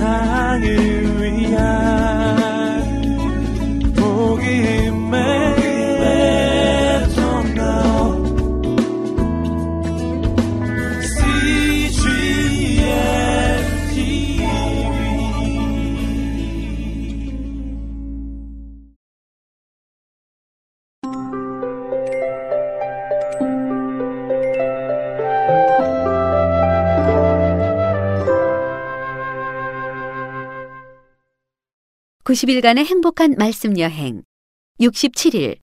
세상을 (90일간의) 행복한 말씀 여행 (67일)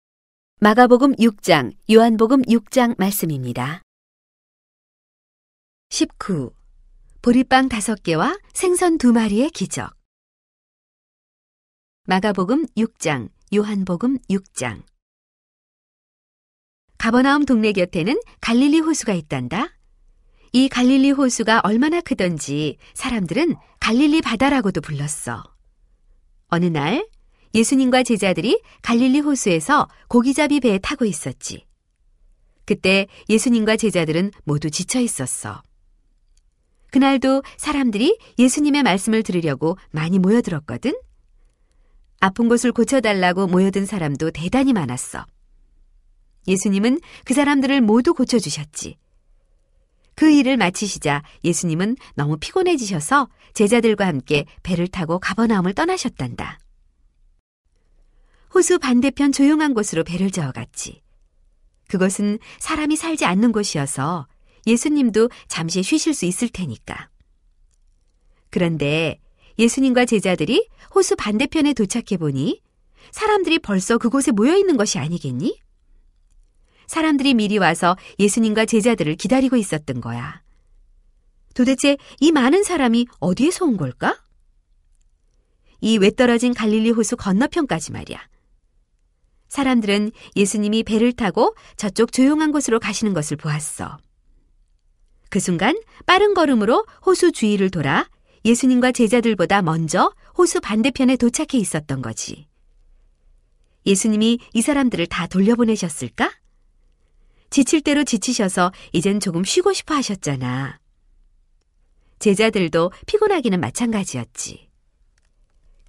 마가복음 (6장) 요한복음 (6장) 말씀입니다. 19. 보리빵 5개와 생선 2마리의 기적 마가복음 6장, 요한복음 6장 가버나움 동네 곁에는 갈릴리 호수가 있단다. 이 갈릴리 호수가 얼마나 크던지 사람들은 갈릴리 바다라고도 불렀어. 어느 날 예수님과 제자들이 갈릴리 호수에서 고기잡이 배에 타고 있었지. 그때 예수님과 제자들은 모두 지쳐 있었어. 그날도 사람들이 예수님의 말씀을 들으려고 많이 모여들었거든. 아픈 곳을 고쳐달라고 모여든 사람도 대단히 많았어. 예수님은 그 사람들을 모두 고쳐주셨지. 그 일을 마치시자 예수님은 너무 피곤해지셔서 제자들과 함께 배를 타고 가버나움을 떠나셨단다. 호수 반대편 조용한 곳으로 배를 저어갔지. 그것은 사람이 살지 않는 곳이어서 예수님도 잠시 쉬실 수 있을 테니까. 그런데 예수님과 제자들이 호수 반대편에 도착해 보니 사람들이 벌써 그곳에 모여 있는 것이 아니겠니? 사람들이 미리 와서 예수님과 제자들을 기다리고 있었던 거야. 도대체 이 많은 사람이 어디에서 온 걸까? 이 외떨어진 갈릴리 호수 건너편까지 말이야. 사람들은 예수님이 배를 타고 저쪽 조용한 곳으로 가시는 것을 보았어. 그 순간 빠른 걸음으로 호수 주위를 돌아 예수님과 제자들보다 먼저 호수 반대편에 도착해 있었던 거지. 예수님이 이 사람들을 다 돌려보내셨을까? 지칠 대로 지치셔서 이젠 조금 쉬고 싶어 하셨잖아. 제자들도 피곤하기는 마찬가지였지.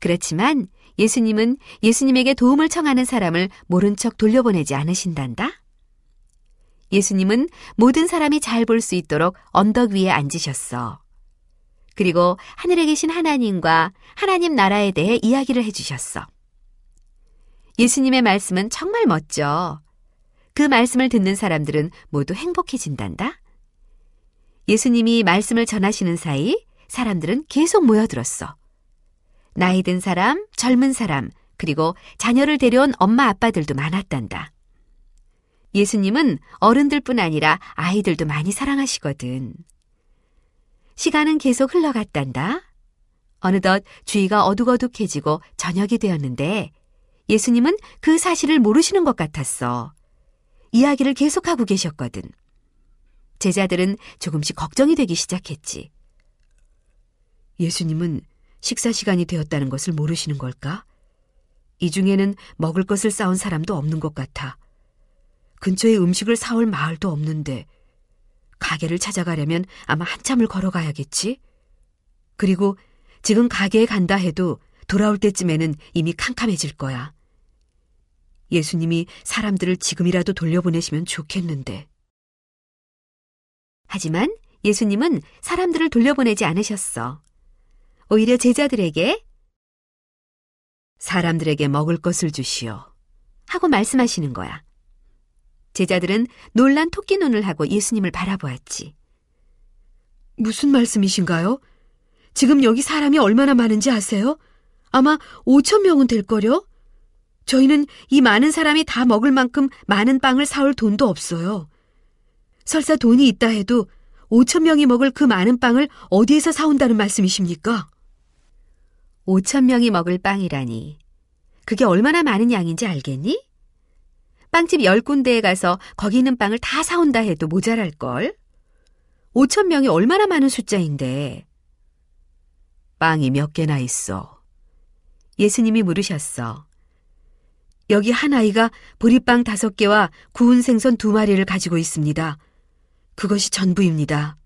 그렇지만 예수님은 예수님에게 도움을 청하는 사람을 모른 척 돌려보내지 않으신단다. 예수님은 모든 사람이 잘 볼 수 있도록 언덕 위에 앉으셨어. 그리고 하늘에 계신 하나님과 하나님 나라에 대해 이야기를 해주셨어. 예수님의 말씀은 정말 멋져. 그 말씀을 듣는 사람들은 모두 행복해진단다. 예수님이 말씀을 전하시는 사이 사람들은 계속 모여들었어. 나이 든 사람, 젊은 사람, 그리고 자녀를 데려온 엄마 아빠들도 많았단다. 예수님은 어른들뿐 아니라 아이들도 많이 사랑하시거든. 시간은 계속 흘러갔단다. 어느덧 주위가 어둑어둑해지고 저녁이 되었는데 예수님은 그 사실을 모르시는 것 같았어. 이야기를 계속하고 계셨거든. 제자들은 조금씩 걱정이 되기 시작했지. 예수님은 식사 시간이 되었다는 것을 모르시는 걸까? 이 중에는 먹을 것을 싸온 사람도 없는 것 같아. 근처에 음식을 사올 마을도 없는데 가게를 찾아가려면 아마 한참을 걸어가야겠지? 그리고 지금 가게에 간다 해도 돌아올 때쯤에는 이미 캄캄해질 거야. 예수님이 사람들을 지금이라도 돌려보내시면 좋겠는데. 하지만 예수님은 사람들을 돌려보내지 않으셨어. 오히려 제자들에게 사람들에게 먹을 것을 주시오. 하고 말씀하시는 거야. 제자들은 놀란 토끼 눈을 하고 예수님을 바라보았지. 무슨 말씀이신가요? 지금 여기 사람이 얼마나 많은지 아세요? 아마 5천 명은 될 거려? 저희는 이 많은 사람이 다 먹을 만큼 많은 빵을 사올 돈도 없어요. 설사 돈이 있다 해도 5천 명이 먹을 그 많은 빵을 어디에서 사온다는 말씀이십니까? 5천 명이 먹을 빵이라니. 그게 얼마나 많은 양인지 알겠니? 빵집 10군데에 가서 거기 있는 빵을 다 사온다 해도 모자랄걸? 5천 명이 얼마나 많은 숫자인데. 빵이 몇 개나 있어? 예수님이 물으셨어. 여기 한 아이가 보리빵 다섯 개와 구운 생선 두 마리를 가지고 있습니다. 그것이 전부입니다.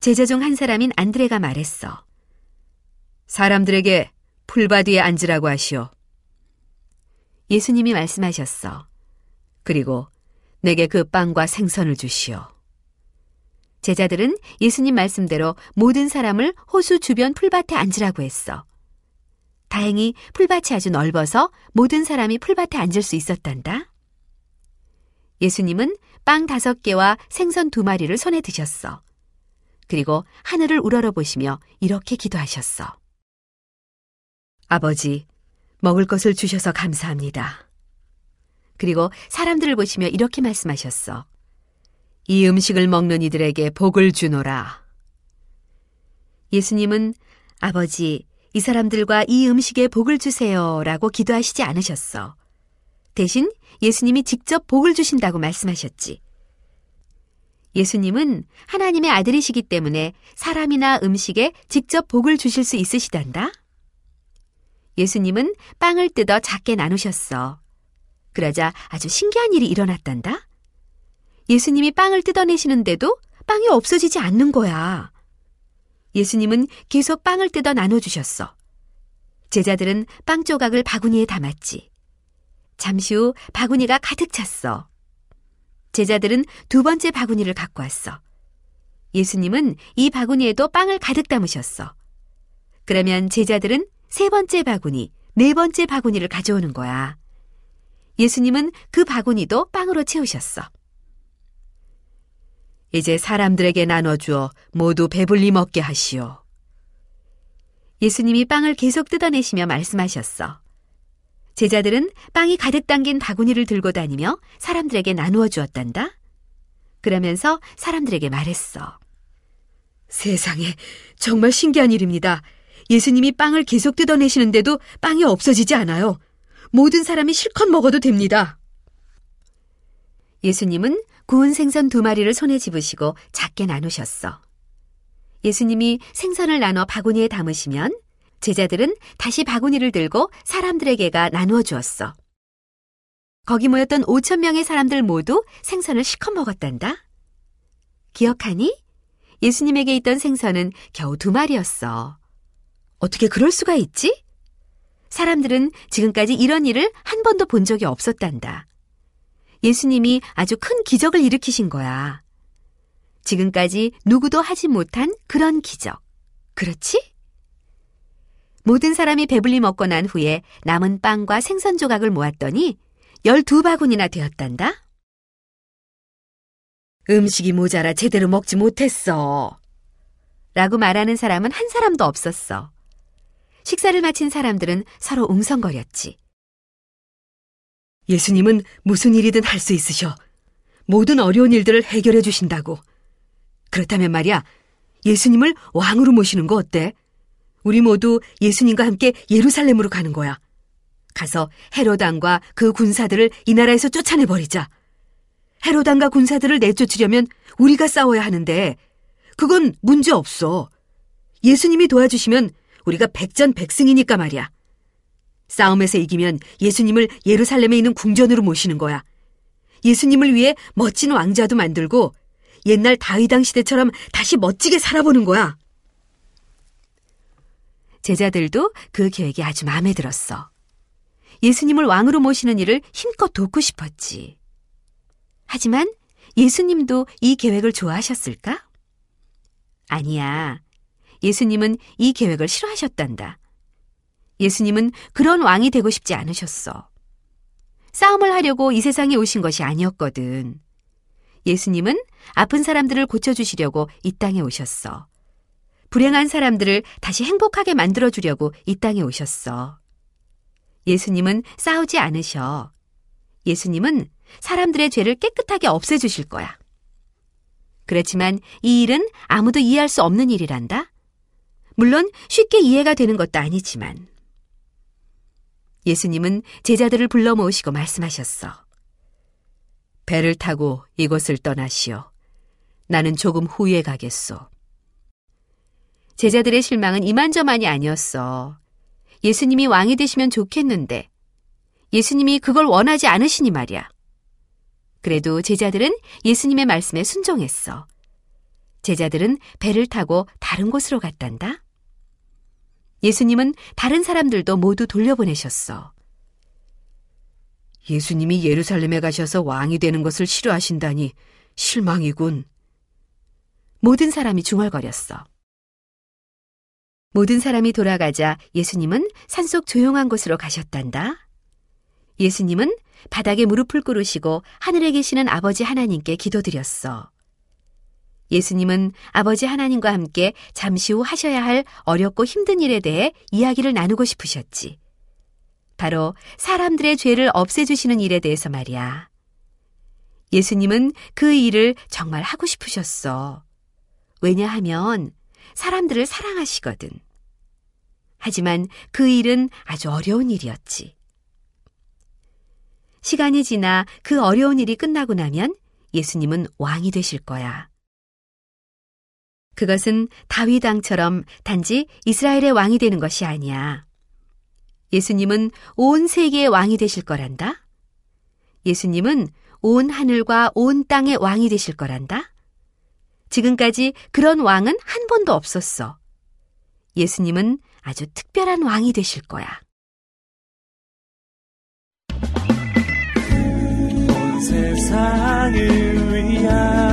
제자 중 한 사람인 안드레가 말했어. 사람들에게 풀밭 위에 앉으라고 하시오. 예수님이 말씀하셨어. 그리고 내게 그 빵과 생선을 주시오. 제자들은 예수님 말씀대로 모든 사람을 호수 주변 풀밭에 앉으라고 했어. 다행히 풀밭이 아주 넓어서 모든 사람이 풀밭에 앉을 수 있었단다. 예수님은 빵 다섯 개와 생선 두 마리를 손에 드셨어. 그리고 하늘을 우러러 보시며 이렇게 기도하셨어. 아버지, 먹을 것을 주셔서 감사합니다. 그리고 사람들을 보시며 이렇게 말씀하셨어. 이 음식을 먹는 이들에게 복을 주노라. 예수님은 아버지, 이 사람들과 이 음식에 복을 주세요 라고 기도하시지 않으셨어. 대신 예수님이 직접 복을 주신다고 말씀하셨지. 예수님은 하나님의 아들이시기 때문에 사람이나 음식에 직접 복을 주실 수 있으시단다. 예수님은 빵을 뜯어 작게 나누셨어. 그러자 아주 신기한 일이 일어났단다. 예수님이 빵을 뜯어내시는데도 빵이 없어지지 않는 거야. 예수님은 계속 빵을 뜯어 나눠주셨어. 제자들은 빵 조각을 바구니에 담았지. 잠시 후 바구니가 가득 찼어. 제자들은 두 번째 바구니를 갖고 왔어. 예수님은 이 바구니에도 빵을 가득 담으셨어. 그러면 제자들은 세 번째 바구니, 네 번째 바구니를 가져오는 거야. 예수님은 그 바구니도 빵으로 채우셨어. 이제 사람들에게 나눠주어 모두 배불리 먹게 하시오. 예수님이 빵을 계속 뜯어내시며 말씀하셨어. 제자들은 빵이 가득 담긴 바구니를 들고 다니며 사람들에게 나누어 주었단다. 그러면서 사람들에게 말했어. 세상에, 정말 신기한 일입니다. 예수님이 빵을 계속 뜯어내시는데도 빵이 없어지지 않아요. 모든 사람이 실컷 먹어도 됩니다. 예수님은 구운 생선 두 마리를 손에 집으시고 작게 나누셨어. 예수님이 생선을 나눠 바구니에 담으시면 제자들은 다시 바구니를 들고 사람들에게가 나누어 주었어. 거기 모였던 5천 명의 사람들 모두 생선을 실컷 먹었단다. 기억하니? 예수님에게 있던 생선은 겨우 두 마리였어. 어떻게 그럴 수가 있지? 사람들은 지금까지 이런 일을 한 번도 본 적이 없었단다. 예수님이 아주 큰 기적을 일으키신 거야. 지금까지 누구도 하지 못한 그런 기적. 그렇지? 모든 사람이 배불리 먹고 난 후에 남은 빵과 생선 조각을 모았더니 12바구니나 되었단다. 음식이 모자라 제대로 먹지 못했어. 라고 말하는 사람은 한 사람도 없었어. 식사를 마친 사람들은 서로 웅성거렸지. 예수님은 무슨 일이든 할 수 있으셔. 모든 어려운 일들을 해결해 주신다고. 그렇다면 말이야, 예수님을 왕으로 모시는 거 어때? 우리 모두 예수님과 함께 예루살렘으로 가는 거야. 가서 헤로당과 그 군사들을 이 나라에서 쫓아내 버리자. 헤로당과 군사들을 내쫓으려면 우리가 싸워야 하는데 그건 문제 없어. 예수님이 도와주시면 우리가 백전백승이니까 말이야. 싸움에서 이기면 예수님을 예루살렘에 있는 궁전으로 모시는 거야. 예수님을 위해 멋진 왕자도 만들고 옛날 다윗당 시대처럼 다시 멋지게 살아보는 거야. 제자들도 그 계획이 아주 마음에 들었어. 예수님을 왕으로 모시는 일을 힘껏 돕고 싶었지. 하지만 예수님도 이 계획을 좋아하셨을까? 아니야. 예수님은 이 계획을 싫어하셨단다. 예수님은 그런 왕이 되고 싶지 않으셨어. 싸움을 하려고 이 세상에 오신 것이 아니었거든. 예수님은 아픈 사람들을 고쳐주시려고 이 땅에 오셨어. 불행한 사람들을 다시 행복하게 만들어주려고 이 땅에 오셨어. 예수님은 싸우지 않으셔. 예수님은 사람들의 죄를 깨끗하게 없애주실 거야. 그렇지만 이 일은 아무도 이해할 수 없는 일이란다. 물론 쉽게 이해가 되는 것도 아니지만. 예수님은 제자들을 불러 모으시고 말씀하셨어. 배를 타고 이곳을 떠나시오. 나는 조금 후에 가겠소. 제자들의 실망은 이만저만이 아니었어. 예수님이 왕이 되시면 좋겠는데 예수님이 그걸 원하지 않으시니 말이야. 그래도 제자들은 예수님의 말씀에 순종했어. 제자들은 배를 타고 다른 곳으로 갔단다. 예수님은 다른 사람들도 모두 돌려보내셨어. 예수님이 예루살렘에 가셔서 왕이 되는 것을 싫어하신다니 실망이군. 모든 사람이 중얼거렸어. 모든 사람이 돌아가자 예수님은 산속 조용한 곳으로 가셨단다. 예수님은 바닥에 무릎을 꿇으시고 하늘에 계시는 아버지 하나님께 기도드렸어. 예수님은 아버지 하나님과 함께 잠시 후 하셔야 할 어렵고 힘든 일에 대해 이야기를 나누고 싶으셨지. 바로 사람들의 죄를 없애주시는 일에 대해서 말이야. 예수님은 그 일을 정말 하고 싶으셨어. 왜냐하면 사람들을 사랑하시거든. 하지만 그 일은 아주 어려운 일이었지. 시간이 지나 그 어려운 일이 끝나고 나면 예수님은 왕이 되실 거야. 그것은 다윗 왕처럼 단지 이스라엘의 왕이 되는 것이 아니야. 예수님은 온 세계의 왕이 되실 거란다. 예수님은 온 하늘과 온 땅의 왕이 되실 거란다. 지금까지 그런 왕은 한 번도 없었어. 예수님은 아주 특별한 왕이 되실 거야. 세상을 위한